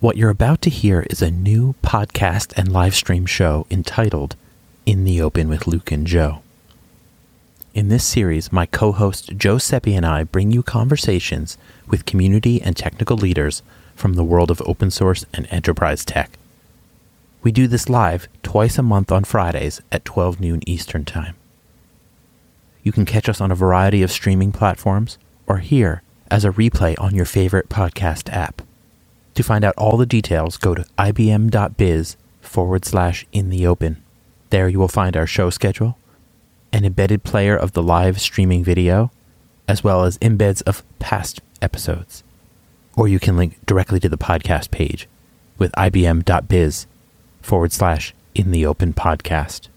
What you're about to hear is a new podcast and live stream show entitled In the Open with Luke and Joe. In this series, my co host Joe Sepi and I bring you conversations with community and technical leaders from the world of open source and enterprise tech. We do this live twice a month on Fridays at 12 noon Eastern Time. You can catch us on a variety of streaming platforms or here as a replay on your favorite podcast app. To find out all the details, go to ibm.biz forward slash in the open. There you will find our show schedule, an embedded player of the live streaming video, as well as embeds of past episodes. Or you can link directly to the podcast page with ibm.biz forward slash in the open podcast.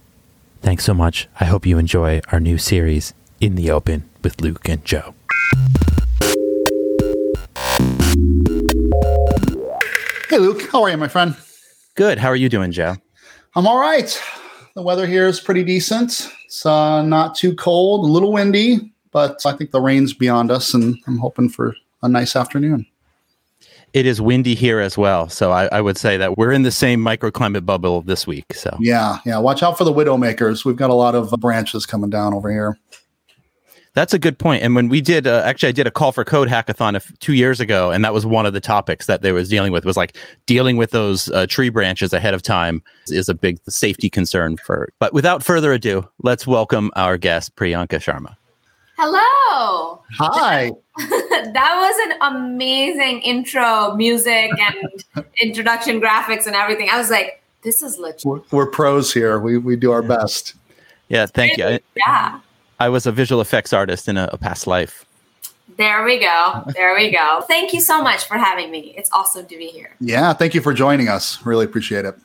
Thanks so much. I hope you enjoy our new series, In the Open with Luke and Joe. Hey, Luke. How are you, my friend? Good. How are you doing, Joe? I'm all right. The weather here is pretty decent. It's uh, not too cold, a little windy, but I think the rain's beyond us, and I'm hoping for a nice afternoon. It is windy here as well. So I, I would say that we're in the same microclimate bubble this week. So yeah, yeah. Watch out for the widowmakers. We've got a lot of branches coming down over here. That's a good point. And when we did, uh, actually, I did a call for code hackathon two years ago, and that was one of the topics that they was dealing with. Was like dealing with those uh, tree branches ahead of time is a big safety concern for. But without further ado, let's welcome our guest Priyanka Sharma. Hello. Hi. that was an amazing intro, music and introduction graphics and everything. I was like, this is legit. We're, we're pros here. We we do our best. Yeah, thank you. Yeah. I was a visual effects artist in a, a past life. There we go. There we go. Thank you so much for having me. It's awesome to be here. Yeah, thank you for joining us. Really appreciate it.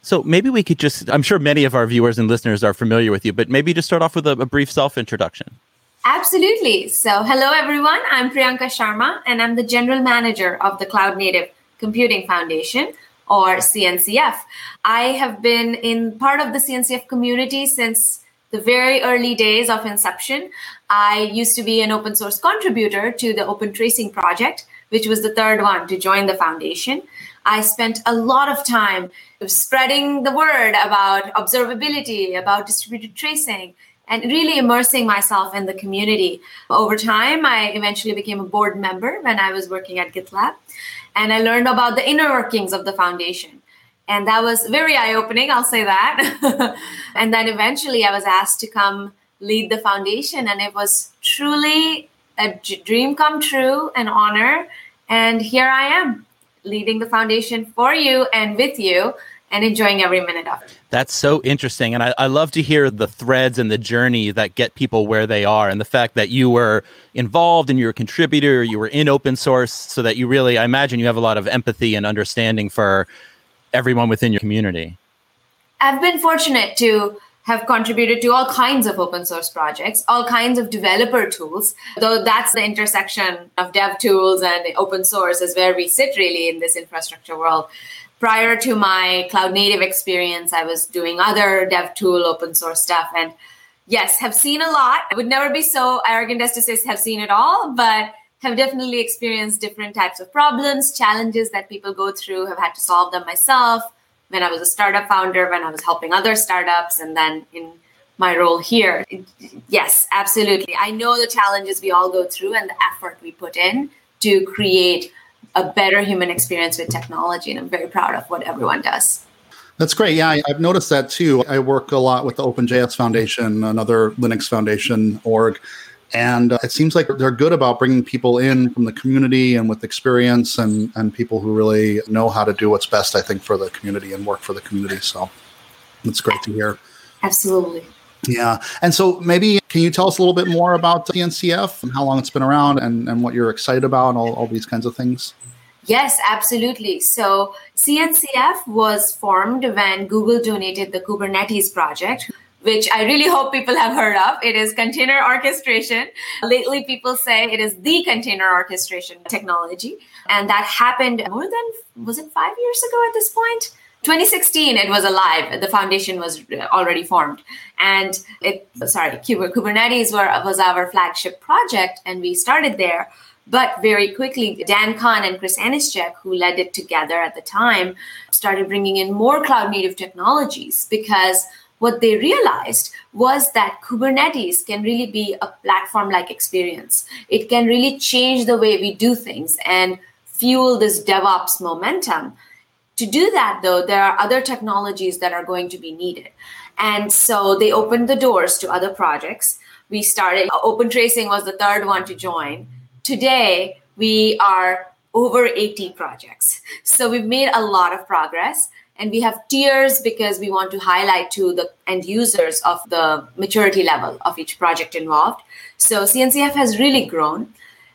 So maybe we could just, I'm sure many of our viewers and listeners are familiar with you, but maybe just start off with a, a brief self introduction. Absolutely. So, hello everyone. I'm Priyanka Sharma, and I'm the general manager of the Cloud Native Computing Foundation, or CNCF. I have been in part of the CNCF community since the very early days of inception. I used to be an open source contributor to the Open Tracing project, which was the third one to join the foundation. I spent a lot of time spreading the word about observability, about distributed tracing, and really immersing myself in the community. Over time, I eventually became a board member when I was working at GitLab, and I learned about the inner workings of the foundation. And that was very eye opening, I'll say that. and then eventually I was asked to come lead the foundation, and it was truly a dream come true, an honor. And here I am leading the foundation for you and with you and enjoying every minute of it. That's so interesting. And I, I, love to hear the threads and the journey that get people where they are. And the fact that you were involved and you're a contributor, you were in open source, so that you really, I imagine you have a lot of empathy and understanding for everyone within your community. I've been fortunate to have contributed to all kinds of open source projects, all kinds of developer tools, though that's the intersection of dev tools and open source is where we sit really in this infrastructure world. Prior to my cloud native experience, I was doing other dev tool open source stuff and yes, have seen a lot. I would never be so arrogant as to say have seen it all, but have definitely experienced different types of problems, challenges that people go through, have had to solve them myself when I was a startup founder, when I was helping other startups, and then in my role here. Yes, absolutely. I know the challenges we all go through and the effort we put in to create a better human experience with technology. And I'm very proud of what everyone does. That's great. Yeah, I, have noticed that too. I work a lot with the OpenJS Foundation, another Linux Foundation org. And uh, it seems like they're good about bringing people in from the community and with experience and, and people who really know how to do what's best, I think, for the community and work for the community. So it's great to hear. Absolutely. Yeah. And so maybe can you tell us a little bit more about CNCF and how long it's been around and, and what you're excited about and all, all these kinds of things? Yes, absolutely. So CNCF was formed when Google donated the Kubernetes project which I really hope people have heard of. It is container orchestration. Lately, people say it is the container orchestration technology. And that happened more than, was it five years ago at this point? 2016 it was alive the foundation was already formed and it sorry kubernetes were, was our flagship project and we started there But very quickly, Dan Kohn and Chris Aniszczyk, who led it together at the time, started bringing in more cloud native technologies because what they realized was that Kubernetes can really be a platform like experience. It can really change the way we do things and fuel this DevOps momentum. To do that, though, there are other technologies that are going to be needed. And so they opened the doors to other projects. We started, Open Tracing was the third one to join. Today, we are over 80 projects. So we've made a lot of progress. And we have tiers because we want to highlight to the end users of the maturity level of each project involved. So CNCF has really grown.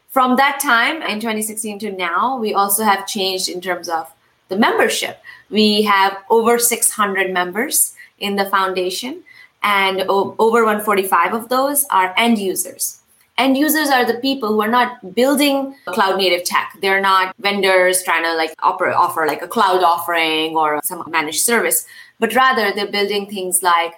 From that time in 2016 to now, we also have changed in terms of the membership. We have over 600 members in the foundation, and over 145 of those are end users end users are the people who are not building cloud native tech. They're not vendors trying to like offer, offer like a cloud offering or some managed service but rather they're building things like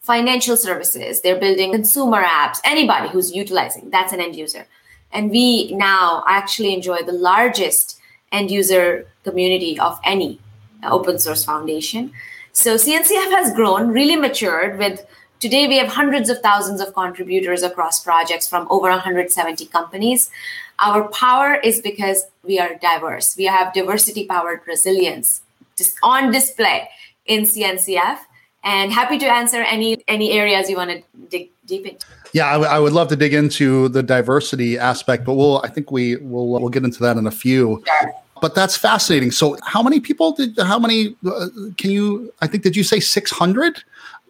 financial services. They're building consumer apps anybody who's utilizing that's an end user. And we now actually enjoy the largest end user community of any open source foundation. So cncf has grown really matured with Today, we have hundreds of thousands of contributors across projects from over 170 companies. Our power is because we are diverse. We have diversity powered resilience just on display in CNCF. And happy to answer any any areas you want to dig deep into. Yeah, I, w- I would love to dig into the diversity aspect, but we'll I think we will we'll get into that in a few. Sure but that's fascinating. So, how many people did? How many? Uh, can you? I think did you say six hundred?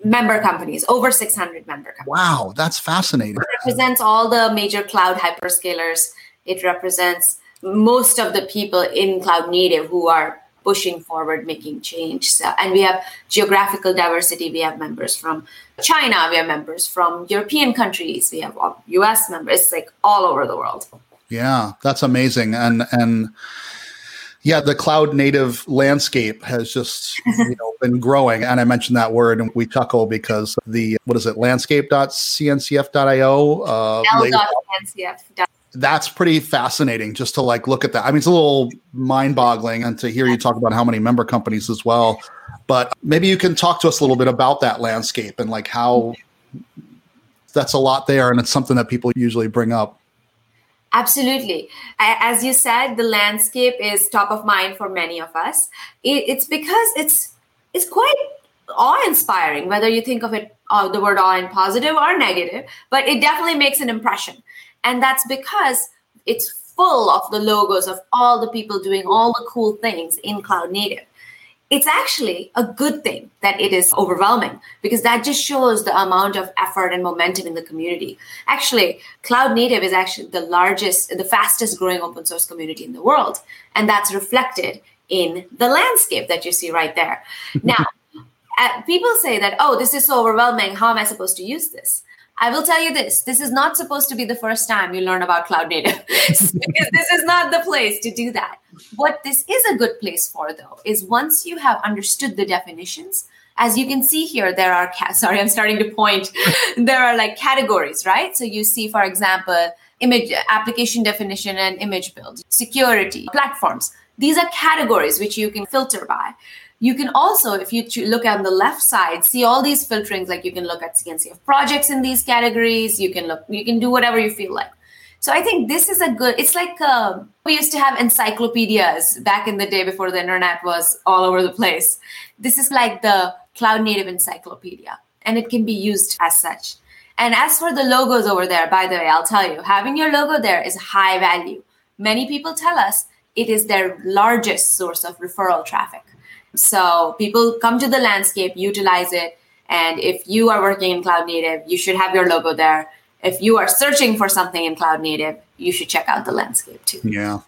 Member companies, over 600 member companies. Wow, that's fascinating. It represents all the major cloud hyperscalers. It represents most of the people in cloud native who are pushing forward, making change. So, and we have geographical diversity. We have members from China. We have members from European countries. We have US members. Like all over the world. Yeah, that's amazing. And and yeah, the cloud native landscape has just you know, been growing. And I mentioned that word and we chuckle because the, what is it, landscape.cncf.io? Uh, that's pretty fascinating just to like look at that. I mean, it's a little mind boggling and to hear you talk about how many member companies as well. But maybe you can talk to us a little bit about that landscape and like how that's a lot there. And it's something that people usually bring up. Absolutely. As you said, the landscape is top of mind for many of us. It's because it's it's quite awe-inspiring, whether you think of it uh, the word awe in positive or negative, but it definitely makes an impression. And that's because it's full of the logos of all the people doing all the cool things in cloud native it's actually a good thing that it is overwhelming because that just shows the amount of effort and momentum in the community. Actually, Cloud Native is actually the largest, the fastest growing open source community in the world. And that's reflected in the landscape that you see right there. now, uh, people say that, oh, this is so overwhelming. How am I supposed to use this? I will tell you this this is not supposed to be the first time you learn about cloud native because this is not the place to do that. What this is a good place for, though, is once you have understood the definitions, as you can see here, there are, ca- sorry, I'm starting to point, there are like categories, right? So you see, for example, image application definition and image build, security, platforms. These are categories which you can filter by. You can also, if you look on the left side, see all these filterings. Like you can look at CNCF projects in these categories. You can look, you can do whatever you feel like. So I think this is a good. It's like uh, we used to have encyclopedias back in the day before the internet was all over the place. This is like the cloud native encyclopedia, and it can be used as such. And as for the logos over there, by the way, I'll tell you, having your logo there is high value. Many people tell us it is their largest source of referral traffic. So people come to the landscape, utilize it. And if you are working in cloud native, you should have your logo there. If you are searching for something in cloud native, you should check out the landscape too. Yeah.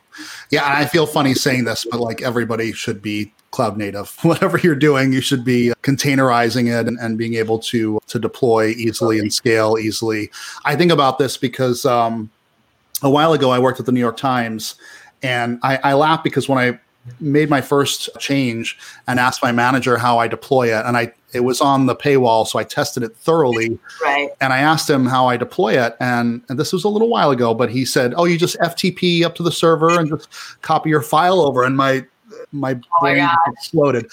Yeah. I feel funny saying this, but like everybody should be cloud native. Whatever you're doing, you should be containerizing it and, and being able to to deploy easily and scale easily. I think about this because um, a while ago I worked at the New York Times and I, I laugh because when I made my first change and asked my manager how I deploy it. And I it was on the paywall, so I tested it thoroughly. Right. And I asked him how I deploy it. And, and this was a little while ago, but he said, Oh, you just FTP up to the server and just copy your file over. And my my oh brain my exploded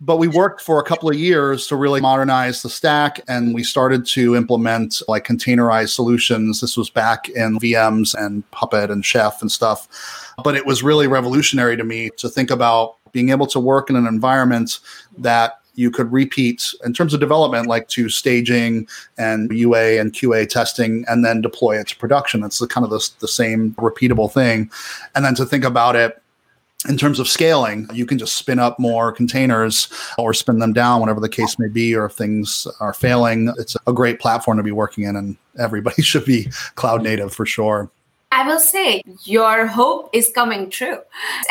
but we worked for a couple of years to really modernize the stack and we started to implement like containerized solutions this was back in vms and puppet and chef and stuff but it was really revolutionary to me to think about being able to work in an environment that you could repeat in terms of development, like to staging and UA and QA testing, and then deploy it to production. It's the kind of the, the same repeatable thing. And then to think about it in terms of scaling, you can just spin up more containers or spin them down, whatever the case may be, or if things are failing. It's a great platform to be working in, and everybody should be cloud native for sure. I will say your hope is coming true.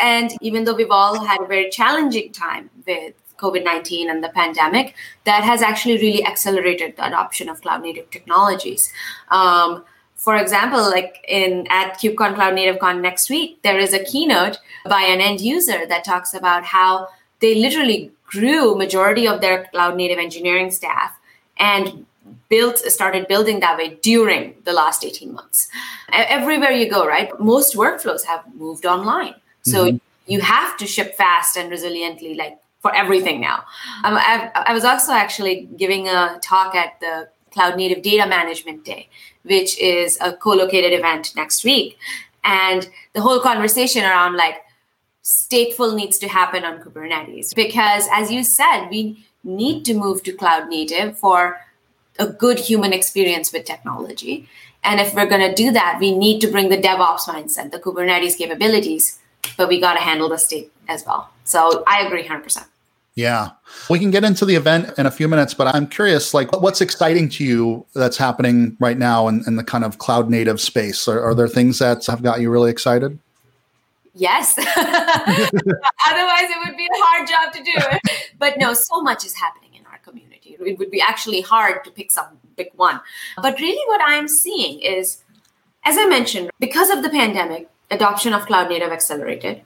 And even though we've all had a very challenging time with COVID 19 and the pandemic, that has actually really accelerated the adoption of cloud native technologies. Um, for example, like in at KubeCon Cloud Native Con next week, there is a keynote by an end user that talks about how they literally grew majority of their cloud native engineering staff and built started building that way during the last 18 months. Everywhere you go right most workflows have moved online. So mm-hmm. you have to ship fast and resiliently like for everything now. Um, i was also actually giving a talk at the cloud native data management day which is a co-located event next week. And the whole conversation around like stateful needs to happen on kubernetes. Because as you said we need to move to cloud native for a good human experience with technology and if we're going to do that we need to bring the devops mindset the kubernetes capabilities but we got to handle the state as well so i agree 100% yeah. We can get into the event in a few minutes, but I'm curious, like, what's exciting to you that's happening right now in, in the kind of cloud native space? Are, are there things that have got you really excited? Yes. Otherwise, it would be a hard job to do. But no, so much is happening in our community. It would be actually hard to pick some big one. But really, what I'm seeing is, as I mentioned, because of the pandemic, adoption of cloud native accelerated.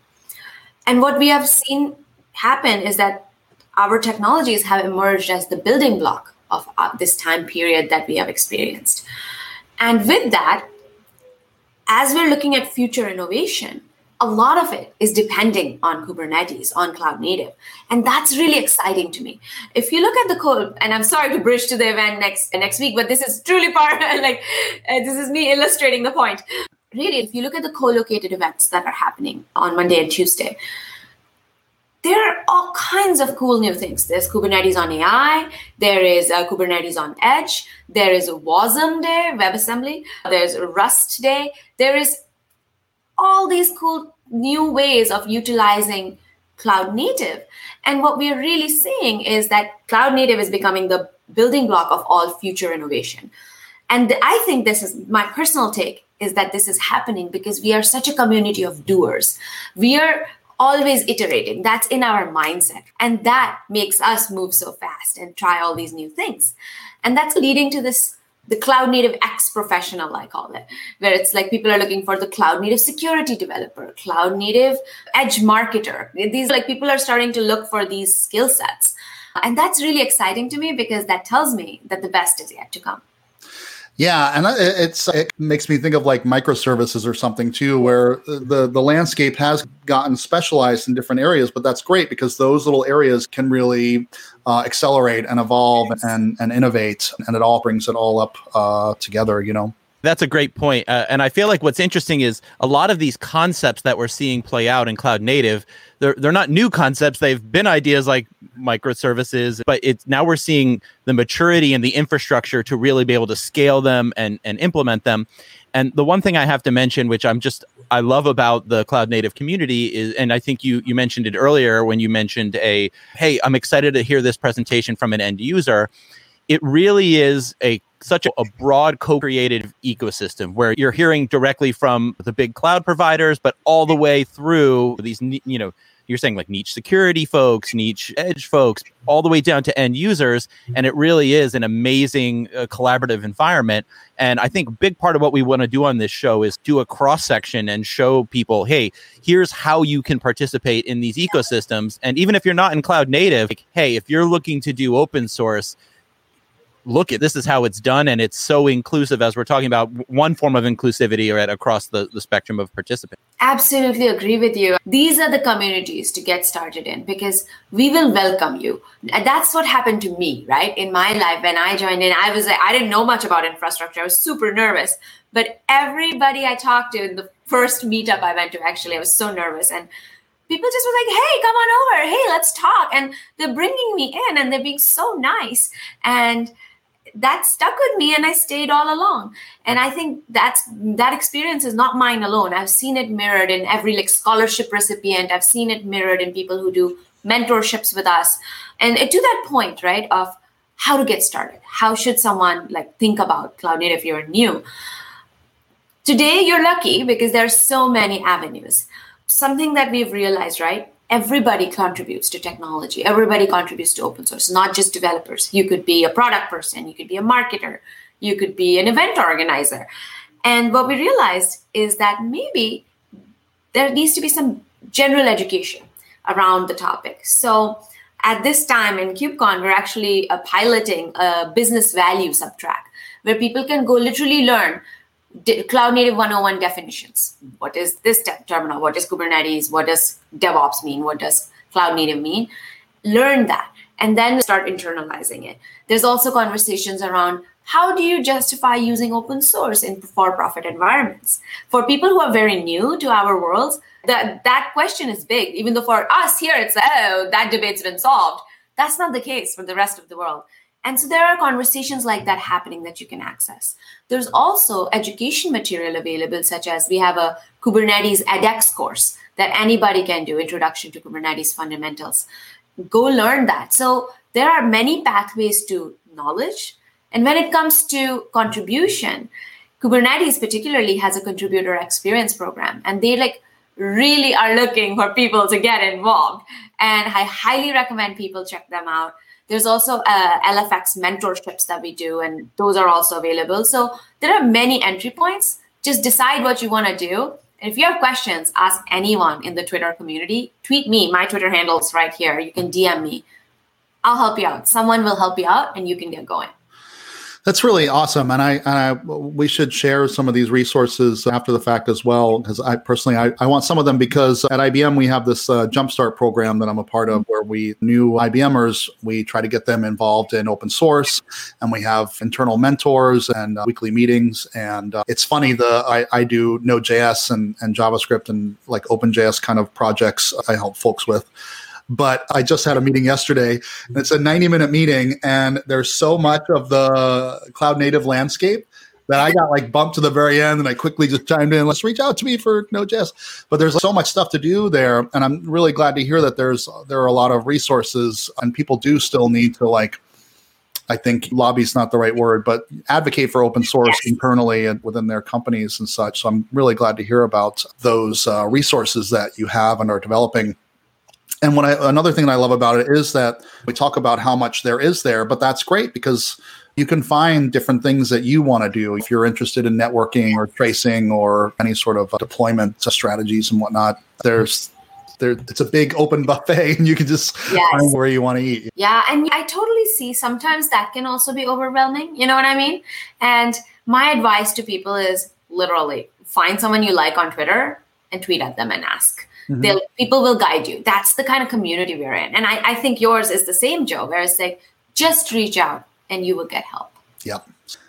And what we have seen happen is that our technologies have emerged as the building block of this time period that we have experienced. And with that, as we're looking at future innovation, a lot of it is depending on Kubernetes, on cloud native. And that's really exciting to me. If you look at the code, and I'm sorry to bridge to the event next next week, but this is truly part like uh, this is me illustrating the point. Really, if you look at the co-located events that are happening on Monday and Tuesday, there are all kinds of cool new things. There's Kubernetes on AI. There is uh, Kubernetes on Edge. There is a WASM Day, WebAssembly. There's Rust Day. There is all these cool new ways of utilizing cloud native. And what we are really seeing is that cloud native is becoming the building block of all future innovation. And I think this is my personal take is that this is happening because we are such a community of doers. We are always iterating. That's in our mindset. And that makes us move so fast and try all these new things. And that's leading to this the cloud native X professional, I call it, where it's like people are looking for the cloud native security developer, cloud native edge marketer. These like people are starting to look for these skill sets. And that's really exciting to me because that tells me that the best is yet to come. Yeah, and it's it makes me think of like microservices or something too, where the the landscape has gotten specialized in different areas, but that's great because those little areas can really uh, accelerate and evolve and and innovate, and it all brings it all up uh, together. You know. That's a great point. Uh, and I feel like what's interesting is a lot of these concepts that we're seeing play out in cloud native, they're, they're not new concepts. They've been ideas like microservices, but it's now we're seeing the maturity and the infrastructure to really be able to scale them and, and implement them. And the one thing I have to mention, which I'm just I love about the cloud native community is, and I think you you mentioned it earlier when you mentioned a, hey, I'm excited to hear this presentation from an end user it really is a such a, broad co-created ecosystem where you're hearing directly from the big cloud providers but all the way through these you know you're saying like niche security folks, niche edge folks, all the way down to end users. And it really is an amazing uh, collaborative environment. And I think a big part of what we want to do on this show is do a cross section and show people, hey, here's how you can participate in these ecosystems. And even if you're not in cloud native, like, hey, if you're looking to do open source, look at this is how it's done and it's so inclusive as we're talking about one form of inclusivity right across the, the spectrum of participants. Absolutely agree with you. These are the communities to get started in because we will welcome you. And that's what happened to me right? In my life when i joined in i was i didn't know much about infrastructure. I was super nervous. But everybody i talked to in the first meetup i went to actually i was so nervous. And people just were like, hey, come on over. Hey, let's talk. And they're bringing me in and they're being so nice. And that stuck with me and I stayed all along. And I think that's that experience is not mine alone. I've seen it mirrored in every like scholarship recipient. I've seen it mirrored in people who do mentorships with us. And to that point, right, of how to get started. How should someone like think about cloud native if you're new? Today you're lucky because there are so many avenues. Something that we've realized, right? Everybody contributes to technology. Everybody contributes to open source not just developers. You could be a product person you could be a marketer you could be an event organizer. And what we realized is that maybe there needs to be some general education around the topic. So at this time in KubeCon, we're actually uh, piloting a business value subtrack where people can go literally learn cloud native 101 definitions. What is this terminal? What is kubernetes what does devops mean? What does cloud native mean? Learn that and then start internalizing it. There's also conversations around how do you justify using open source in for profit environments? For people who are very new to our worlds that that question is big. Even though for us here it's oh that debate's been solved. That's not the case for the rest of the world and so there are conversations like that happening that you can access. There's also education material available, such as we have a Kubernetes edX course that anybody can do, Introduction to Kubernetes Fundamentals. Go learn that. So there are many pathways to knowledge. And when it comes to contribution, Kubernetes particularly has a contributor experience program, and they like really are looking for people to get involved. And I highly recommend people check them out there's also uh, LFX mentorships that we do, and those are also available. So there are many entry points. Just decide what you want to do. And if you have questions, ask anyone in the Twitter community. Tweet me. My Twitter handle is right here. You can DM me. I'll help you out. Someone will help you out, and you can get going. That's really awesome, and I and I we should share some of these resources after the fact as well. Because I personally I, I want some of them because at IBM we have this uh, Jumpstart program that I'm a part of, where we new IBMers we try to get them involved in open source, and we have internal mentors and uh, weekly meetings. And uh, it's funny the I, I do Node.js and and JavaScript and like OpenJS kind of projects I help folks with but I just had a meeting yesterday and it's a 90 minute meeting and there's so much of the cloud native landscape that I got like bumped to the very end and I quickly just chimed in, let's reach out to me for Node.js. But there's so much stuff to do there. And I'm really glad to hear that there's there are a lot of resources and people do still need to like I think lobby is not the right word, but advocate for open source yes. internally and within their companies and such. So I'm really glad to hear about those uh, resources that you have and are developing. And what I, another thing that I love about it is that we talk about how much there is there, but that's great because you can find different things that you want to do if you're interested in networking or tracing or any sort of uh, deployment uh, strategies and whatnot. There's there, it's a big open buffet and you can just yes. find where you want to eat. Yeah, and I totally see sometimes that can also be overwhelming. You know what I mean? And my advice to people is literally find someone you like on Twitter and tweet at them and ask Mm-hmm. They'll people will guide you. That's the kind of community we're in. And I, I think yours is the same, Joe, where it's like just reach out and you will get help. Yep.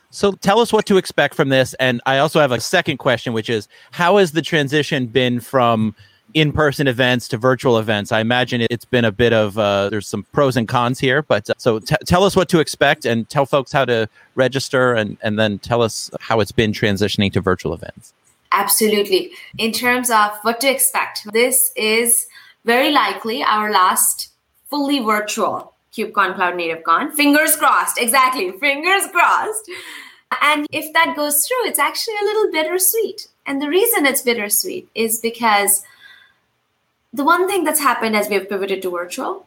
So tell us what to expect from this. And I also have a second question, which is how has the transition been from in-person events to virtual events? I imagine it's been a bit of uh, there's some pros and cons here, but uh, so t- tell us what to expect and tell folks how to register, and and then tell us how it's been transitioning to virtual events. Absolutely. In terms of what to expect, this is very likely our last fully virtual KubeCon Cloud Native Con. Fingers crossed, exactly, fingers crossed. And if that goes through, it's actually a little bittersweet. And the reason it's bittersweet is because the one thing that's happened as we have pivoted to virtual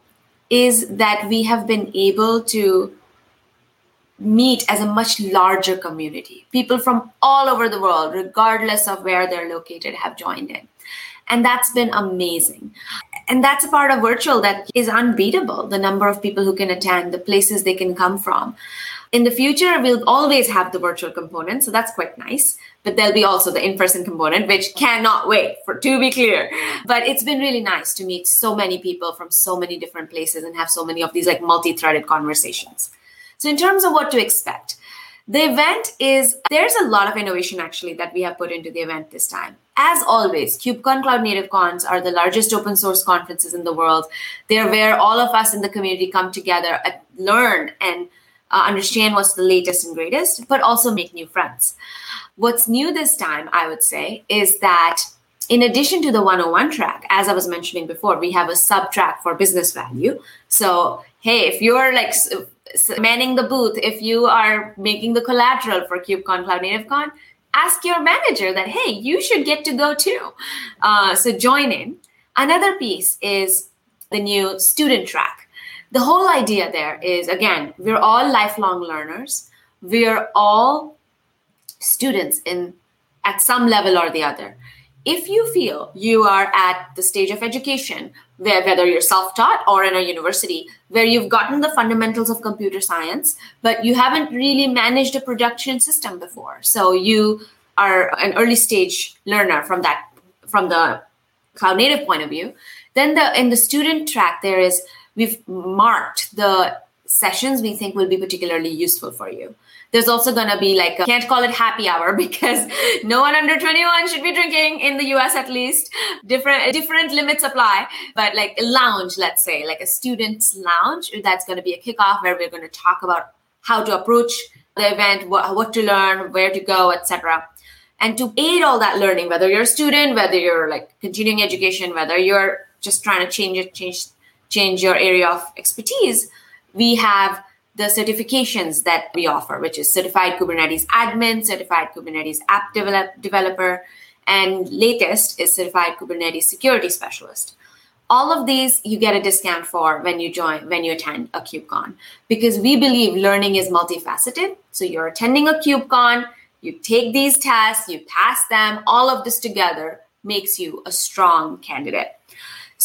is that we have been able to meet as a much larger community. People from all over the world, regardless of where they're located, have joined in. And that's been amazing. And that's a part of virtual that is unbeatable the number of people who can attend, the places they can come from. In the future, we'll always have the virtual component, so that's quite nice. But there'll be also the in-person component, which cannot wait for to be clear. But it's been really nice to meet so many people from so many different places and have so many of these like multi-threaded conversations. So in terms of what to expect, the event is there's a lot of innovation actually that we have put into the event this time. As always, KubeCon Cloud Native Cons are the largest open source conferences in the world. They're where all of us in the community come together, and learn, and uh, understand what's the latest and greatest, but also make new friends. What's new this time, I would say, is that in addition to the 101 track, as I was mentioning before, we have a sub track for business value. So, hey, if you're like manning the booth, if you are making the collateral for KubeCon Cloud Native Con, ask your manager that, hey, you should get to go too. Uh, so join in. Another piece is the new student track. The whole idea there is again, we're all lifelong learners. We're all students in at some level or the other. If you feel you are at the stage of education whether you're self-taught or in a university where you've gotten the fundamentals of computer science but you haven't really managed a production system before. So you are an early stage learner from that from the cloud native point of view. Then the in the student track there is we've marked the sessions we think will be particularly useful for you there's also going to be like, a, can't call it happy hour because no one under 21 should be drinking in the US at least. Different, different limits apply, but like a lounge, let's say, like a student's lounge, that's going to be a kickoff where we're going to talk about how to approach the event, what, what to learn, where to go, etc. And to aid all that learning, whether you're a student, whether you're like continuing education, whether you're just trying to change it, change, change your area of expertise, we have the certifications that we offer, which is certified Kubernetes admin, certified Kubernetes app develop, developer, and latest is certified Kubernetes security specialist. All of these you get a discount for when you join, when you attend a KubeCon, because we believe learning is multifaceted. So you're attending a KubeCon, you take these tests, you pass them, all of this together makes you a strong candidate.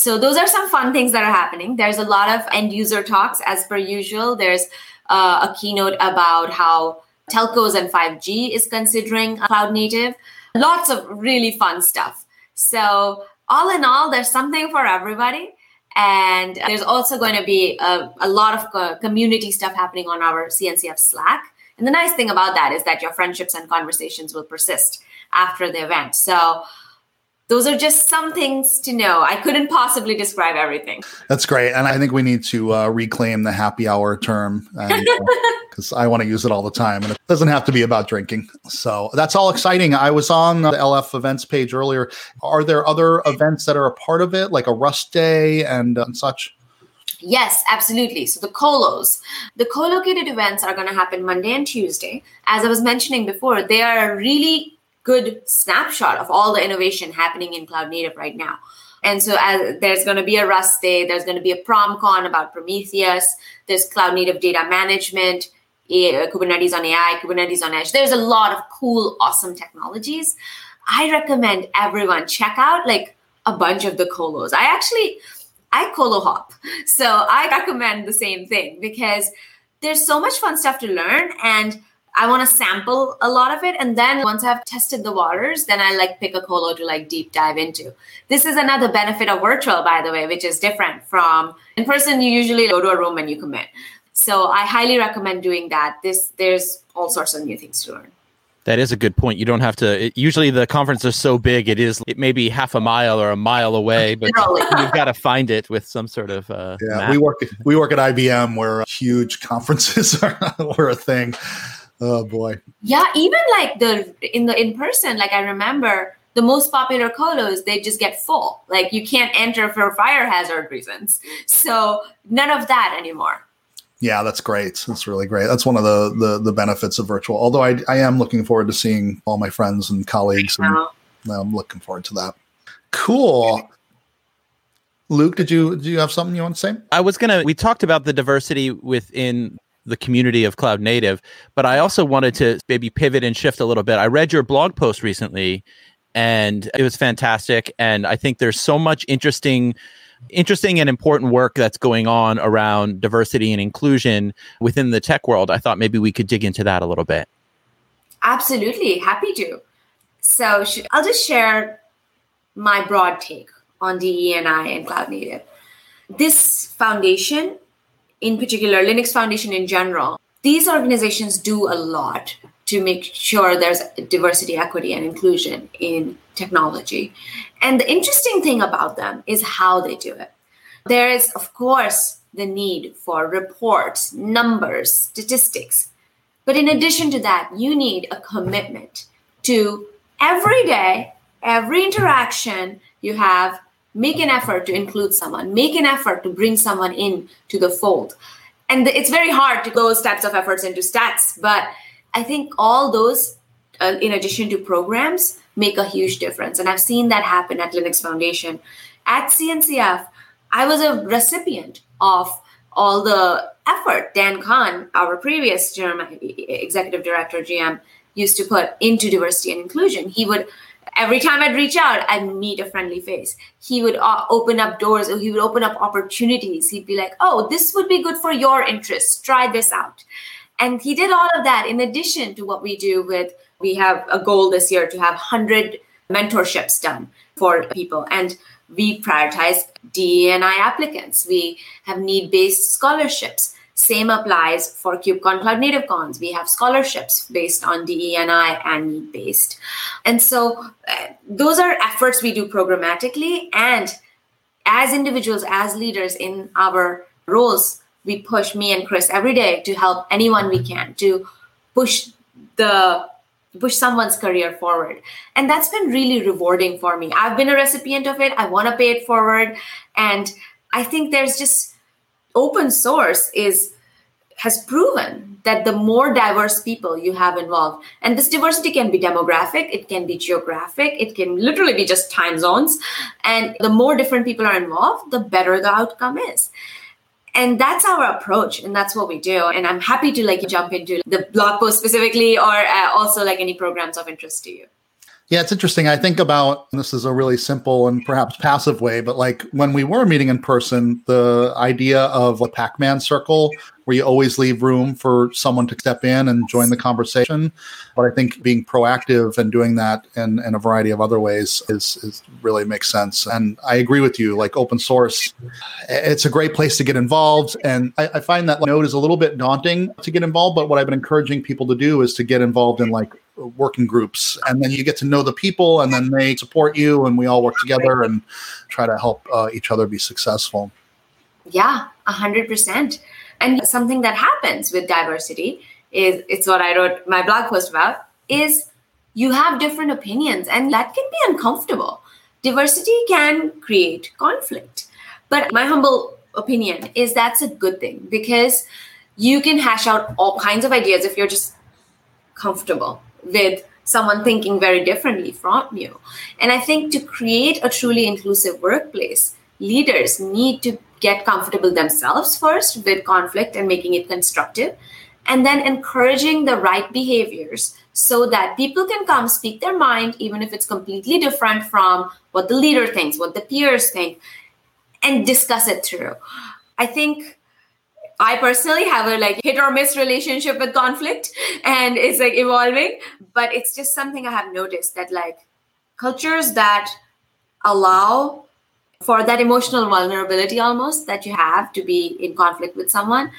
So those are some fun things that are happening. There's a lot of end user talks as per usual. There's uh, a keynote about how telcos and 5G is considering cloud native. Lots of really fun stuff. So all in all, there's something for everybody. And there's also going to be a, a lot of community stuff happening on our CNCF Slack. And the nice thing about that is that your friendships and conversations will persist after the event. So those are just some things to know. I couldn't possibly describe everything. That's great. And I think we need to uh, reclaim the happy hour term because uh, I want to use it all the time. And it doesn't have to be about drinking. So that's all exciting. I was on the LF events page earlier. Are there other events that are a part of it, like a Rust Day and, uh, and such? Yes, absolutely. So the colos, the co-located events are going to happen Monday and Tuesday. As I was mentioning before, they are really good snapshot of all the innovation happening in cloud native right now. And so as there's going to be a Rust Day, there's going to be a PromCon about Prometheus, there's cloud native data management, Kubernetes on AI, Kubernetes on Edge. There's a lot of cool, awesome technologies. I recommend everyone check out like a bunch of the colos. I actually I colo hop. So I recommend the same thing because there's so much fun stuff to learn and I want to sample a lot of it. And then once I've tested the waters, then I like pick a colo to like deep dive into. This is another benefit of virtual, by the way, which is different from in person. You usually go to a room and you commit. So I highly recommend doing that. This there's all sorts of new things to learn. That is a good point. You don't have to. It, usually, the conference is so big; it is. It may be half a mile or a mile away, but you've got to find it with some sort of. Uh, yeah, map. we work. We work at IBM, where huge conferences are, are a thing. Oh boy. Yeah, even like the in the in person, like I remember the most popular colos, they just get full. Like you can't enter for fire hazard reasons. So none of that anymore. Yeah, that's great. That's really great. That's one of the the, the benefits of virtual. Although I, I am looking forward to seeing all my friends and colleagues, and I'm looking forward to that. Cool. Luke, did you do you have something you want to say? I was gonna. We talked about the diversity within the community of cloud native, but I also wanted to maybe pivot and shift a little bit. I read your blog post recently, and it was fantastic. And I think there's so much interesting interesting and important work that's going on around diversity and inclusion within the tech world. I thought maybe we could dig into that a little bit. Absolutely, happy to. So sh- I'll just share my broad take on DE&I and cloud native. This foundation, in particular, Linux Foundation in general, these organizations do a lot to make sure there's diversity, equity, and inclusion in technology. And the interesting thing about them is how they do it. There is, of course, the need for reports, numbers, statistics. But in addition to that, you need a commitment to every day, every interaction you have, make an effort to include someone, make an effort to bring someone in to the fold. And it's very hard to go steps of efforts into stats, but I think all those, uh, in addition to programs, make a huge difference. And I've seen that happen at Linux Foundation. At CNCF, I was a recipient of all the effort Dan Kohn, our previous GM, executive director, GM, used to put into diversity and inclusion. He would, every time I'd reach out, I'd meet a friendly face. He would uh, open up doors or he would open up opportunities. He'd be like, oh, this would be good for your interests. Try this out. And he did all of that in addition to what we do with, we have a goal this year to have 100 mentorships done for people. And we prioritize DE&I applicants. We have need-based scholarships. Same applies for KubeCon Cloud Native Cons. We have scholarships based on DE&I and need-based. And so uh, those are efforts we do programmatically. And as individuals, as leaders in our roles, we push me and Chris every day to help anyone we can to push the push someone's career forward and that's been really rewarding for me i've been a recipient of it i want to pay it forward and i think there's just open source is has proven that the more diverse people you have involved and this diversity can be demographic it can be geographic it can literally be just time zones and the more different people are involved the better the outcome is. And that's our approach and that's what we do and i'm happy to like jump into the blog post specifically or uh, also like any programs of interest to you yeah, it's interesting. I think about this is a really simple and perhaps passive way, but like when we were meeting in person, the idea of a Pac Man circle where you always leave room for someone to step in and join the conversation. But I think being proactive and doing that in, in a variety of other ways is, is really makes sense. And I agree with you, like open source, it's a great place to get involved. And I, I find that Node is a little bit daunting to get involved. But what I've been encouraging people to do is to get involved in like working groups and then you get to know the people and then they support you and we all work together and try to help uh, each other be successful yeah 100% and something that happens with diversity is it's what I wrote my blog post about is you have different opinions and that can be uncomfortable. Diversity can create conflict. But my humble opinion is that's a good thing because you can hash out all kinds of ideas if you're just comfortable with someone thinking very differently from you. And I think to create a truly inclusive workplace, leaders need to get comfortable themselves first with conflict and making it constructive and then encouraging the right behaviors so that people can come speak their mind even if it's completely different from what the leader thinks what the peers think and discuss it through. I think i personally have a like hit or miss relationship with conflict and it's like evolving but it's just something i have noticed that like cultures that allow for that emotional vulnerability almost that you have to be in conflict with someone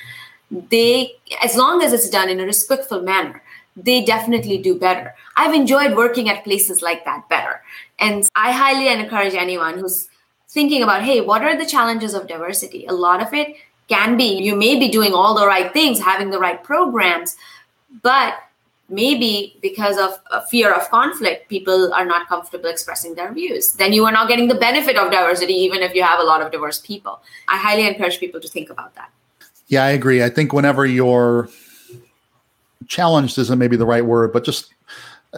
they as long as it's done in a respectful manner they definitely do better. I've enjoyed working at places like that better. And i highly encourage anyone who's thinking about hey what are the challenges of diversity? A lot of it can be you may be doing all the right things having the right programs but maybe because of a fear of conflict, people are not comfortable expressing their views. Then you are not getting the benefit of diversity, even if you have a lot of diverse people. I highly encourage people to think about that. Yeah, I agree. I think whenever you're challenged isn't maybe the right word, but just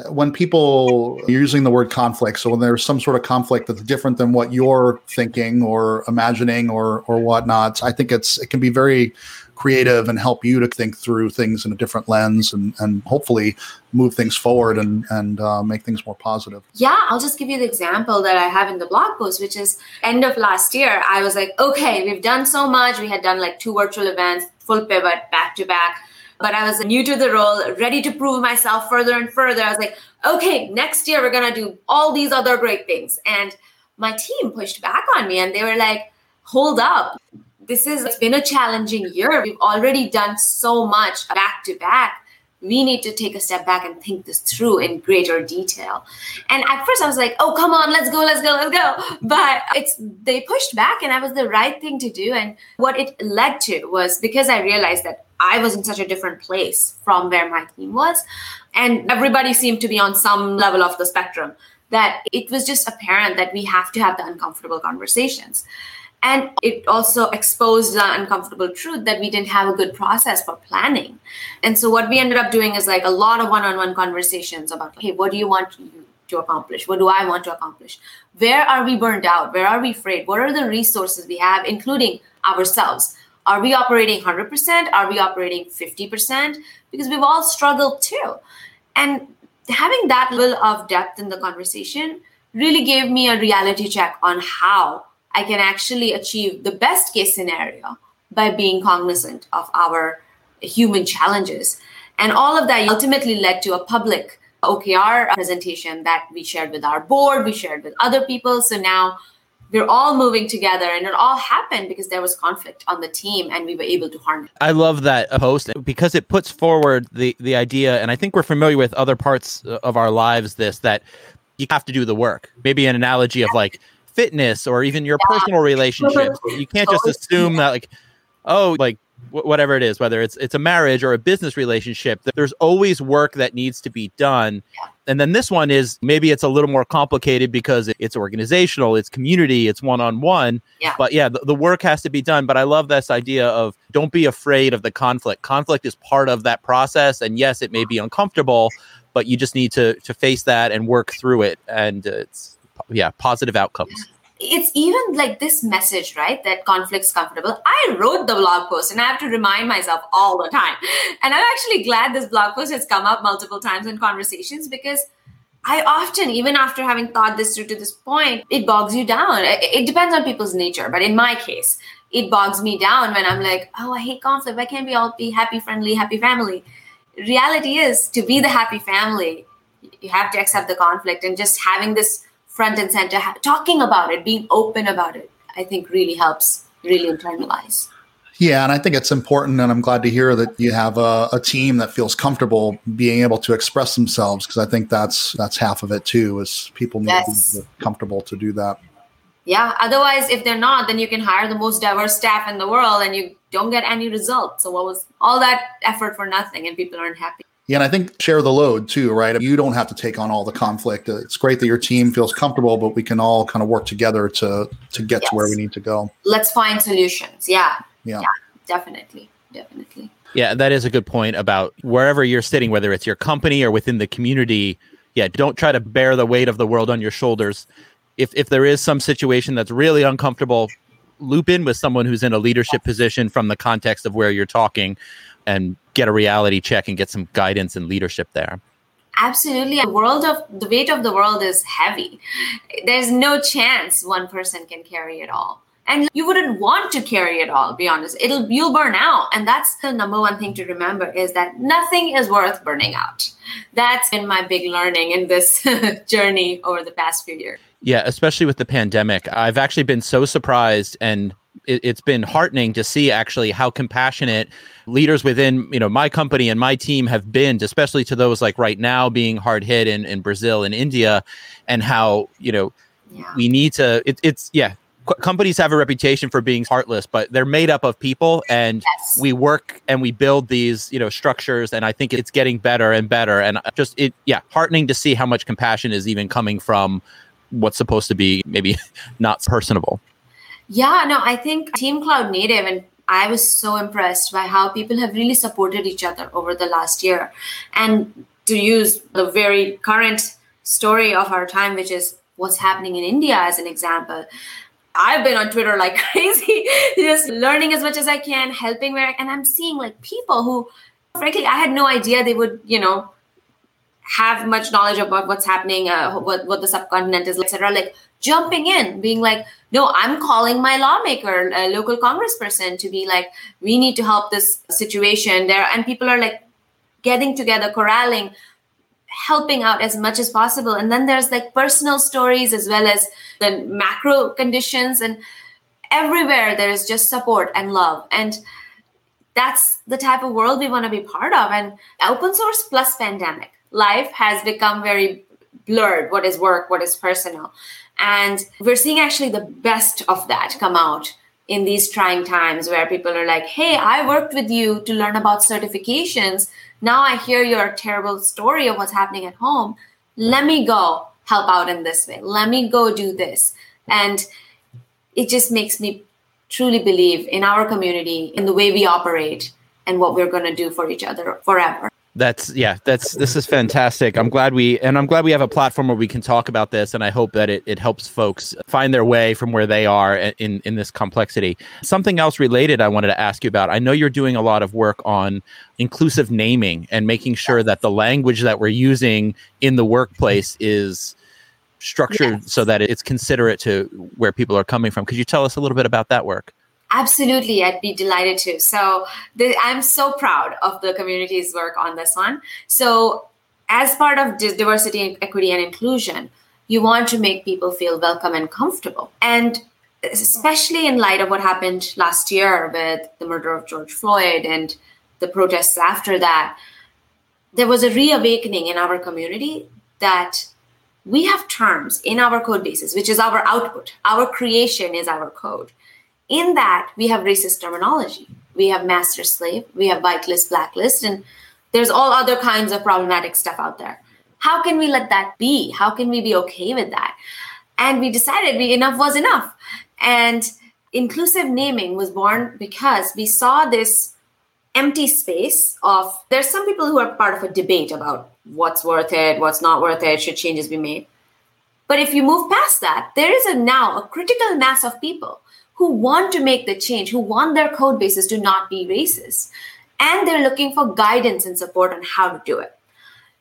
when people you're using the word conflict so when there's some sort of conflict that's different than what you're thinking or imagining or or whatnot i think it's it can be very creative and help you to think through things in a different lens and and hopefully move things forward and and uh, make things more positive. Yeah i'll just give you the example that i have in the blog post which is end of last year i was like okay we've done so much. We had done like two virtual events full pivot back to back but I was new to the role, ready to prove myself further and further. I was like, okay, next year we're going to do all these other great things. And my team pushed back on me and they were like, hold up. This is, it's been a challenging year. We've already done so much back to back. We need to take a step back and think this through in greater detail. And at first I was like, oh, come on, let's go, let's go, let's go. But it's they pushed back and that was the right thing to do. And what it led to was because I realized that I was in such a different place from where my team was. And everybody seemed to be on some level of the spectrum that it was just apparent that we have to have the uncomfortable conversations. And it also exposed the uncomfortable truth that we didn't have a good process for planning. And so what we ended up doing is like a lot of one-on-one conversations about, hey, what do you want to accomplish? What do I want to accomplish? Where are we burned out? Where are we afraid? What are the resources we have, including ourselves? Are we operating 100%? Are we operating 50%? Because we've all struggled too. And having that level of depth in the conversation really gave me a reality check on how I can actually achieve the best case scenario by being cognizant of our human challenges. And all of that ultimately led to a public OKR presentation that we shared with our board, we shared with other people. So now we're all moving together and it all happened because there was conflict on the team and we were able to harness i love that post because it puts forward the the idea and i think we're familiar with other parts of our lives this that you have to do the work maybe an analogy of like fitness or even your yeah. personal relationships. You can't just assume that like oh like whatever it is whether it's it's a marriage or a business relationship that there's always work that needs to be done. And then this one is maybe it's a little more complicated because it's organizational it's community it's one-on-one. Yeah. but yeah the, the work has to be done. But i love this idea of don't be afraid of the conflict. Conflict is part of that process. And yes it may be uncomfortable but you just need to to face that and work through it. And uh, it's yeah positive outcomes it's even like this message, right? That conflict's comfortable. I wrote the blog post and I have to remind myself all the time. And I'm actually glad this blog post has come up multiple times in conversations because I often, even after having thought this through to this point, it bogs you down. It depends on people's nature, but in my case, it bogs me down when I'm like, oh, I hate conflict. Why can't we all be happy, friendly, happy family? Reality is to be the happy family, you have to accept the conflict and just having this front and center, talking about it, being open about it, I think really helps really internalize. Yeah, and I think it's important, and I'm glad to hear that you have a, a team that feels comfortable being able to express themselves because I think that's that's half of it too. Is people need yes. to be comfortable to do that. Yeah. Otherwise, if they're not, then you can hire the most diverse staff in the world, and you don't get any results. So what was all that effort for nothing, and people aren't happy. Yeah, and I think share the load too, right? You don't have to take on all the conflict. Uh, it's great that your team feels comfortable, but we can all kind of work together to to get yes. to where we need to go. Let's find solutions. Yeah. Yeah. yeah definitely. Definitely. Yeah, that is a good point about wherever you're sitting, whether it's your company or within the community. Yeah, don't try to bear the weight of the world on your shoulders. If if there is some situation that's really uncomfortable, loop in with someone who's in a leadership position from the context of where you're talking and get a reality check and get some guidance and leadership there. Absolutely. The world of the weight of the world is heavy. There's no chance one person can carry it all. And you wouldn't want to carry it all be honest. It'll you'll burn out. And that's the number one thing to remember is that nothing is worth burning out. That's been my big learning in this journey over the past few years. Yeah especially with the pandemic. I've actually been so surprised and it, has been heartening to see actually how compassionate leaders within you know my company and my team have been especially to those like right now being hard hit in, in brazil and india and how you know we need to it, it's yeah companies have a reputation for being heartless but they're made up of people and yes. we work and we build these you know structures and i think it's getting better and better. And just it yeah heartening to see how much compassion is even coming from what's supposed to be maybe not personable yeah, no, I think Team Cloud Native and I was so impressed by how people have really supported each other over the last year. And to use the very current story of our time, which is what's happening in India as an example. I've been on Twitter like crazy, just learning as much as I can, helping where, and I'm seeing like people who, frankly, I had no idea they would, you know, have much knowledge about what's happening, uh, what what the subcontinent is, etc. Like jumping in, being like, no, I'm calling my lawmaker, a local congressperson, to be like, we need to help this situation there, and people are like getting together, corralling, helping out as much as possible, and then there's like personal stories as well as the macro conditions, and everywhere there is just support and love. And that's the type of world we want to be part of. And open source plus pandemic. Life has become very blurred what is work, what is personal. And we're seeing actually the best of that come out in these trying times where people are like, hey, I worked with you to learn about certifications. Now I hear your terrible story of what's happening at home. Let me go help out in this way. Let me go do this. And it just makes me truly believe in our community, in the way we operate, and what we're going to do for each other forever. That's yeah, that's this is fantastic. I'm glad we and I'm glad we have a platform where we can talk about this and I hope that it, it helps folks find their way from where they are in in this complexity. Something else related I wanted to ask you about. I know you're doing a lot of work on inclusive naming and making sure that the language that we're using in the workplace is structured yes. so that it's considerate to where people are coming from. Could you tell us a little bit about that work? Absolutely, I'd be delighted to. So the, I'm so proud of the community's work on this one. So as part of diversity, equity, and inclusion, you want to make people feel welcome and comfortable. And especially in light of what happened last year with the murder of George Floyd and the protests after that, there was a reawakening in our community that we have terms in our code bases, which is our output. Our creation is our code. In that, we have racist terminology. We have master slave, we have whitelist, blacklist, and there's all other kinds of problematic stuff out there. How can we let that be? How can we be okay with that? And we decided we, enough was enough. And inclusive naming was born because we saw this empty space of there's some people who are part of a debate about what's worth it, what's not worth it, should changes be made. But if you move past that, there is a now a critical mass of people who want to make the change, who want their code bases to not be racist. And they're looking for guidance and support on how to do it.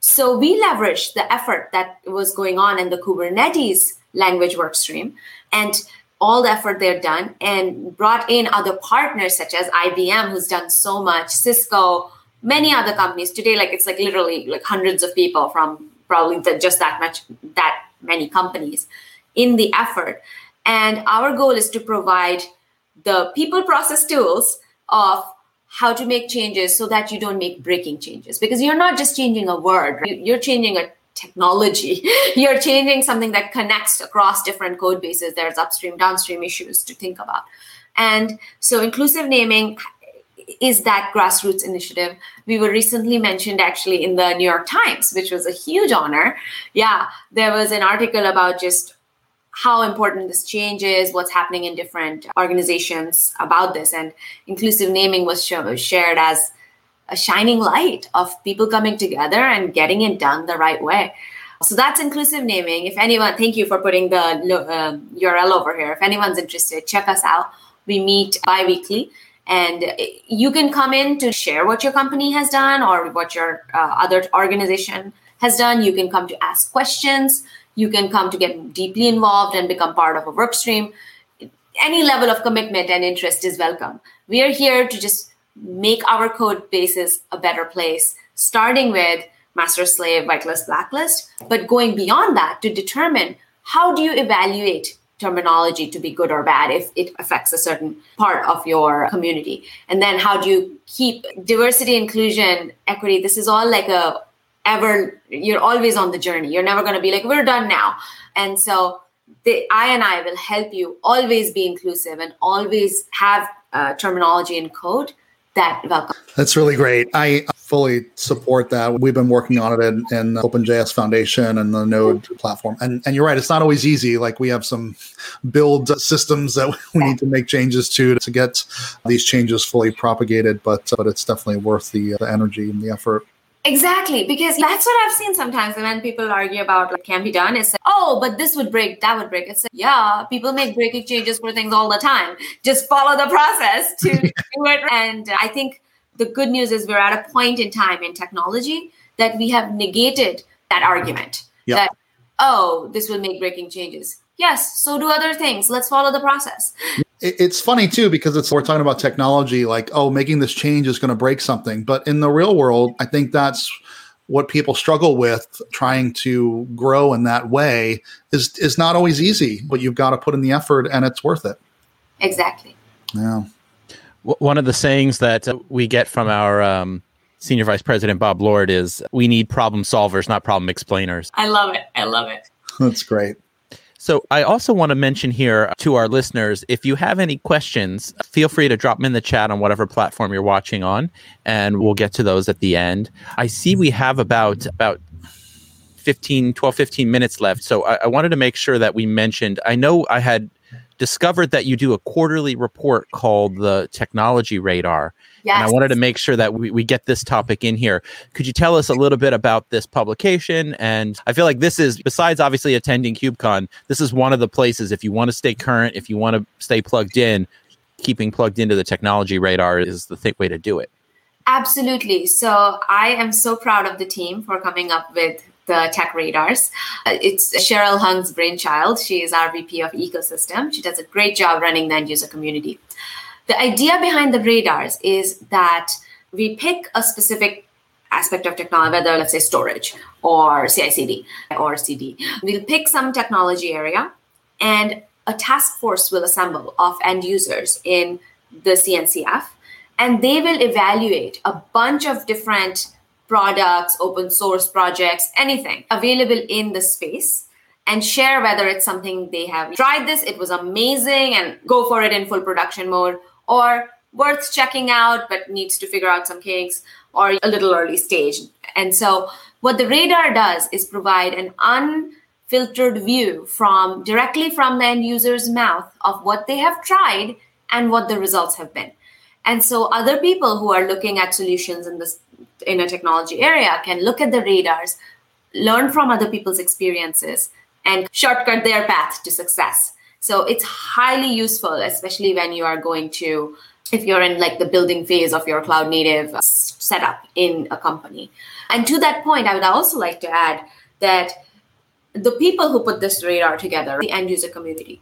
So we leveraged the effort that was going on in the Kubernetes language workstream and all the effort they've done and brought in other partners such as IBM, who's done so much, Cisco, many other companies today. Like it's like literally like hundreds of people from probably the, just that much, that many companies in the effort. And our goal is to provide the people process tools of how to make changes so that you don't make breaking changes because you're not just changing a word, right? you're changing a technology. you're changing something that connects across different code bases. There's upstream, downstream issues to think about. And so inclusive naming is that grassroots initiative. We were recently mentioned actually in the New York Times, which was a huge honor. Yeah, there was an article about just how important this change is, what's happening in different organizations about this. And inclusive naming was shared as a shining light of people coming together and getting it done the right way. So that's inclusive naming. If anyone, thank you for putting the uh, URL over here. If anyone's interested, check us out. We meet bi weekly. And you can come in to share what your company has done or what your uh, other organization has done. You can come to ask questions you can come to get deeply involved and become part of a work stream. Any level of commitment and interest is welcome. We are here to just make our code bases a better place, starting with master slave, whitelist, blacklist, but going beyond that to determine how do you evaluate terminology to be good or bad if it affects a certain part of your community and then how do you keep diversity inclusion equity this is all like a ever you're always on the journey you're never going to be like we're done now and so the i and i will help you always be inclusive and always have uh, terminology and code that welcome. That's really great. I fully support that. We've been working on it in, in OpenJS Foundation and the Node platform. And and you're right, it's not always easy. Like we have some build systems that we need to make changes to to get these changes fully propagated, but but it's definitely worth the, the energy and the effort. Exactly, because that's what I've seen sometimes when people argue about what can be done. Is oh, but this would break, that would break. It's like, yeah, people make breaking changes for things all the time. Just follow the process to do it. And I think the good news is we're at a point in time in technology that we have negated that argument yep. that oh, this will make breaking changes. Yes, so do other things. Let's follow the process it's funny too because it's we're talking about technology like oh making this change is going to break something. But in the real world i think that's what people struggle with trying to grow in that way is is not always easy but you've got to put in the effort and it's worth it. Exactly. Yeah. One of the sayings that we get from our um, senior vice president bob lord is we need problem solvers not problem explainers. I love it. I love it. That's great so I also want to mention here to our listeners, if you have any questions, feel free to drop them in the chat on whatever platform you're watching on, and we'll get to those at the end. I see we have about about 15, 12, 15 minutes left. So I, I wanted to make sure that we mentioned, I know I had discovered that you do a quarterly report called the Technology Radar. Yes. And I wanted to make sure that we, we get this topic in here. Could you tell us a little bit about this publication? And I feel like this is, besides obviously attending KubeCon, this is one of the places, if you want to stay current, if you want to stay plugged in, keeping plugged into the technology radar is the th- way to do it. Absolutely. So I am so proud of the team for coming up with the tech radars. Uh, it's Cheryl Hung's brainchild. She is our VP of ecosystem. She does a great job running the end user community. The idea behind the radars is that we pick a specific aspect of technology, whether let's say storage or CI/CD or CD. We'll pick some technology area, and a task force will assemble of end users in the CNCF, and they will evaluate a bunch of different products, open source projects, anything available in the space and share whether it's something they have tried this, it was amazing, and go for it in full production mode, or worth checking out but needs to figure out some kinks or a little early stage. And so, what the radar does is provide an unfiltered view from directly from the end user's mouth of what they have tried and what the results have been. And so, other people who are looking at solutions in this in a technology area can look at the radars, learn from other people's experiences, and shortcut their path to success. So it's highly useful, especially when you are going to, if you're in like the building phase of your cloud native setup in a company. And to that point, I would also like to add that the people who put this radar together, the end user community,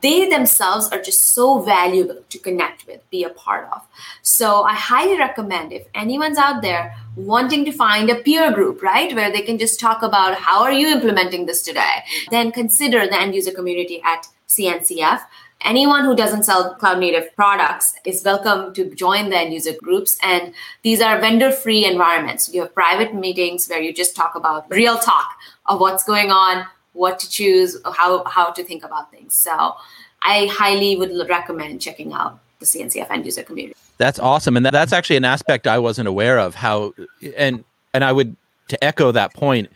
they themselves are just so valuable to connect with, be a part of. So I highly recommend if anyone's out there wanting to find a peer group, right, where they can just talk about how are you implementing this today, then consider the end user community at CNCF. Anyone who doesn't sell cloud native products is welcome to join the end user groups. And these are vendor free environments. You have private meetings where you just talk about real talk of what's going on, what to choose, how, how to think about things. So I highly would recommend checking out the CNCF end user community. That's awesome. And that's actually an aspect I wasn't aware of how, and, and I would, to echo that point,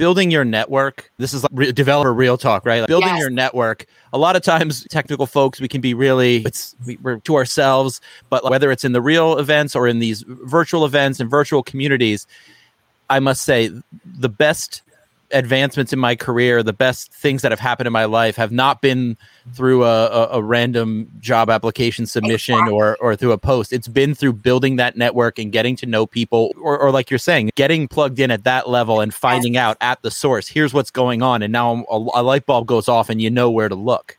building your network this is like re- developer real talk right like building yes. your network a lot of times technical folks we can be really it's we, are to ourselves but whether it's in the real events or in these virtual events and virtual communities i must say the best advancements in my career, the best things that have happened in my life have not been through a, a, a random job application submission exactly. or, or through a post. It's been through building that network and getting to know people, or, or like you're saying, getting plugged in at that level and finding out at the source, here's what's going on. And now a, a light bulb goes off and you know where to look.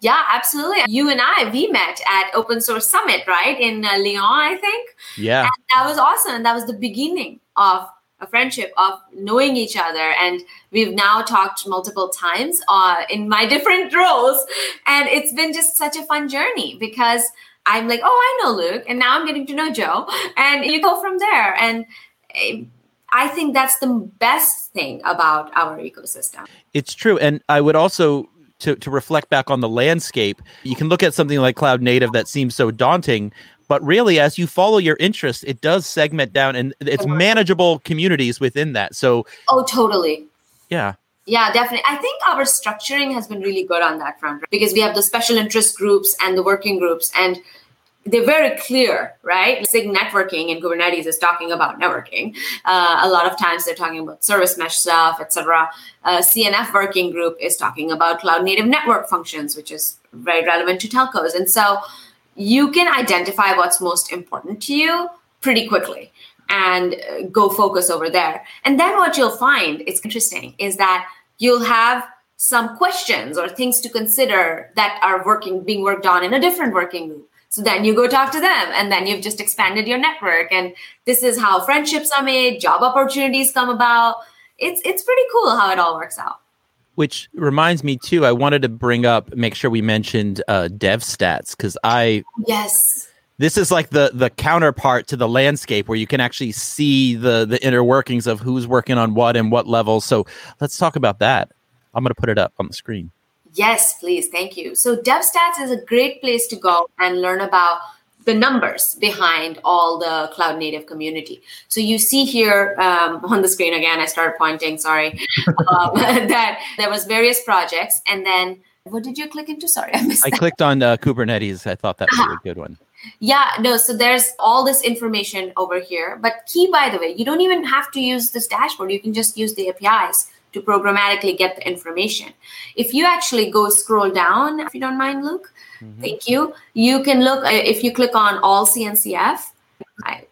Yeah, absolutely. You and I, we met at Open Source Summit, right? In uh, Lyon, I think. Yeah. And that was awesome. And that was the beginning of a friendship of knowing each other and we've now talked multiple times uh, in my different roles and it's been just such a fun journey because i'm like oh i know luke and now i'm getting to know joe and you go from there and eh, i think that's the best thing about our ecosystem. It's true and i would also to, to reflect back on the landscape, you can look at something like cloud native that seems so daunting, but really as you follow your interest, it does segment down and it's manageable communities within that. So Oh, totally. Yeah. Yeah, definitely. I think our structuring has been really good on that front right? because we have the special interest groups and the working groups and they're very clear, right? SIG networking in Kubernetes is talking about networking. Uh, a lot of times they're talking about service mesh stuff, etc. Uh, CNF working group is talking about cloud native network functions, which is very relevant to telcos. And so you can identify what's most important to you pretty quickly and uh, go focus over there. And then what you'll find, it's interesting, is that you'll have some questions or things to consider that are working being worked on in a different working group so then you go talk to them and then you've just expanded your network. And this is how friendships are made, job opportunities come about. It's it's pretty cool how it all works out. Which reminds me too, I wanted to bring up, make sure we mentioned uh, dev stats because I yes this is like the the counterpart to the landscape where you can actually see the the inner workings of who's working on what and what level. So let's talk about that. I'm going to put it up on the screen. Yes, please. Thank you. So, DevStats is a great place to go and learn about the numbers behind all the cloud native community. So you see here um, on the screen again, I started pointing, sorry, um, that there was various projects. And then what did you click into? Sorry, I missed I that. clicked on uh, Kubernetes. I thought that was a good one. Yeah, no, so there's all this information over here. But key, by the way, you don't even have to use this dashboard. You can just use the APIs to programmatically get the information. If you actually go scroll down, if you don't mind, Luke, mm-hmm. thank you. You can look, uh, if you click on all CNCF, I,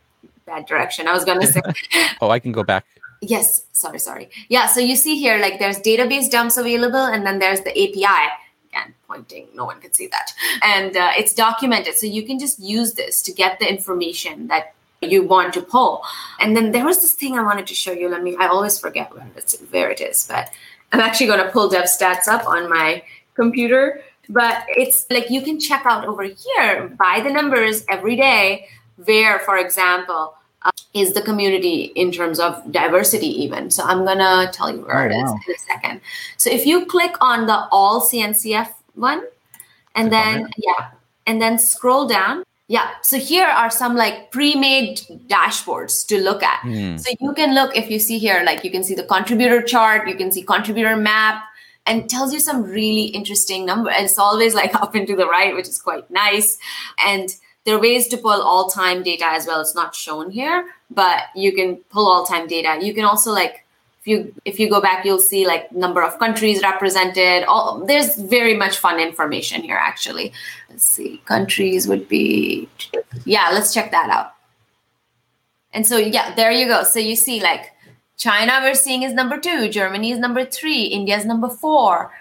bad direction. I was going to say. oh, I can go back. Yes, sorry, sorry. Yeah, so you see here, like there's database dumps available, and then there's the API. Again, pointing, no one can see that. And uh, it's documented. So you can just use this to get the information that you want to pull. And then there was this thing I wanted to show you. Let me, I always forget where, it's, where it is, but I'm actually going to pull dev stats up on my computer. But it's like you can check out over here by the numbers every day, where, for example, uh, is the community in terms of diversity even. So I'm going to tell you where oh, it is wow. in a second. So if you click on the all CNCF one, and then, yeah, and then scroll down, yeah. So here are some like pre-made dashboards to look at. Mm. So you can look if you see here, like you can see the contributor chart, you can see contributor map, and tells you some really interesting number. And it's always like up and to the right, which is quite nice. And there are ways to pull all-time data as well. It's not shown here, but you can pull all-time data. You can also like if you if you go back you'll see like number of countries represented all there's very much fun information here actually let's see countries would be yeah let's check that out and so yeah there you go so you see like china we're seeing is number two germany is number three india is number four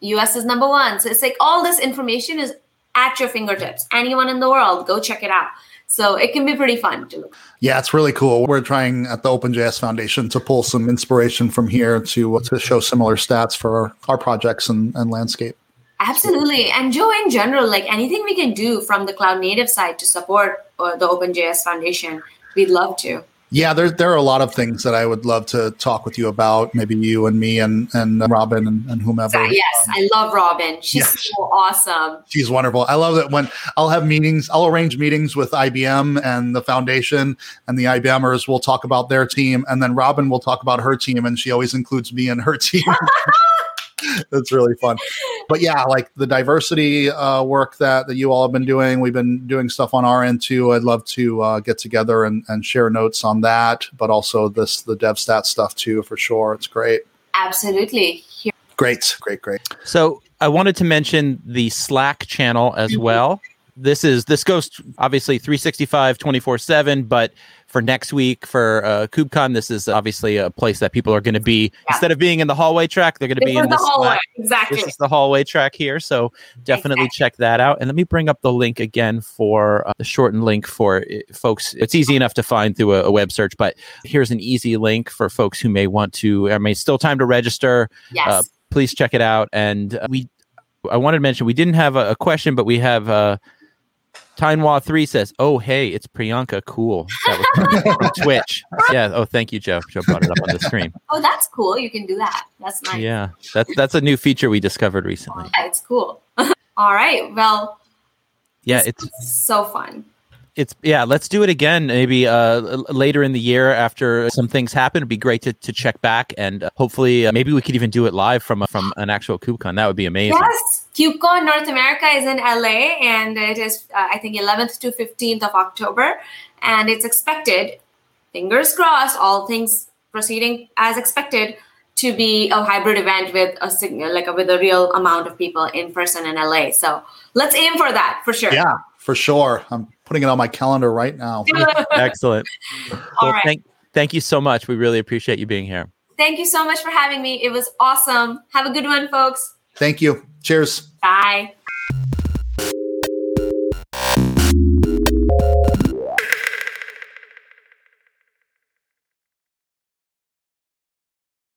us is number one so it's like all this information is at your fingertips anyone in the world go check it out so it can be pretty fun to look. Yeah, it's really cool. We're trying at the OpenJS Foundation to pull some inspiration from here to to show similar stats for our, our projects and, and landscape. Absolutely. And Joe, in general, like anything we can do from the cloud native side to support uh, the OpenJS Foundation, we'd love to. Yeah, there, there are a lot of things that I would love to talk with you about. Maybe you and me and, and Robin and, and whomever. Yes, um, I love Robin. She's yes. so awesome. She's wonderful. I love that when I'll have meetings, I'll arrange meetings with IBM and the foundation, and the IBMers will talk about their team. And then Robin will talk about her team, and she always includes me and her team. That's really fun. But yeah, like the diversity uh, work that, that you all have been doing, we've been doing stuff on our end too. I'd love to uh, get together and, and share notes on that, but also this the dev stat stuff too for sure. It's great. Absolutely. Great, great, great. So I wanted to mention the Slack channel as well. This is this goes obviously 365 24 7 but for next week for uh, KubeCon. This is obviously a place that people are going to be yeah. instead of being in the hallway track, they're going to be in the hallway. Exactly, this is the hallway track here. So definitely exactly. check that out. And let me bring up the link again for uh, the shortened link for uh, folks. It's easy enough to find through a, a, web search, but here's an easy link for folks who may want to. I mean, still time to register. Yes. Uh, please check it out. And uh, we, I wanted to mention we didn't have a, a question, but we have. Tainwa three says, "Oh hey, it's Priyanka. Cool." That was Twitch. Yeah. Oh, thank you, Joe. Joe brought it up on the screen. Oh, that's cool. You can do that. That's nice. Yeah, that's that's a new feature we discovered recently. Yeah, it's cool. All right. Well, Yeah, it's so fun. It's yeah. Let's do it again. Maybe uh, later in the year after some things happen. It'd be great to, to check back and uh, hopefully uh, maybe we could even do it live from a, from an actual KubeCon. That would be amazing. Yes, KubeCon North America is in LA, and it is uh, I think 11th to 15th of October, and it's expected, fingers crossed, all things proceeding as expected, to be a hybrid event with a sig- like a, with a real amount of people in person in LA. So let's aim for that for sure. Yeah, for sure. I'm putting it on my calendar right now. Excellent. All Well, right. thank thank you so much. We really appreciate you being here. Thank you so much for having me. It was awesome. Have a good one, folks. Thank you. Cheers. Bye.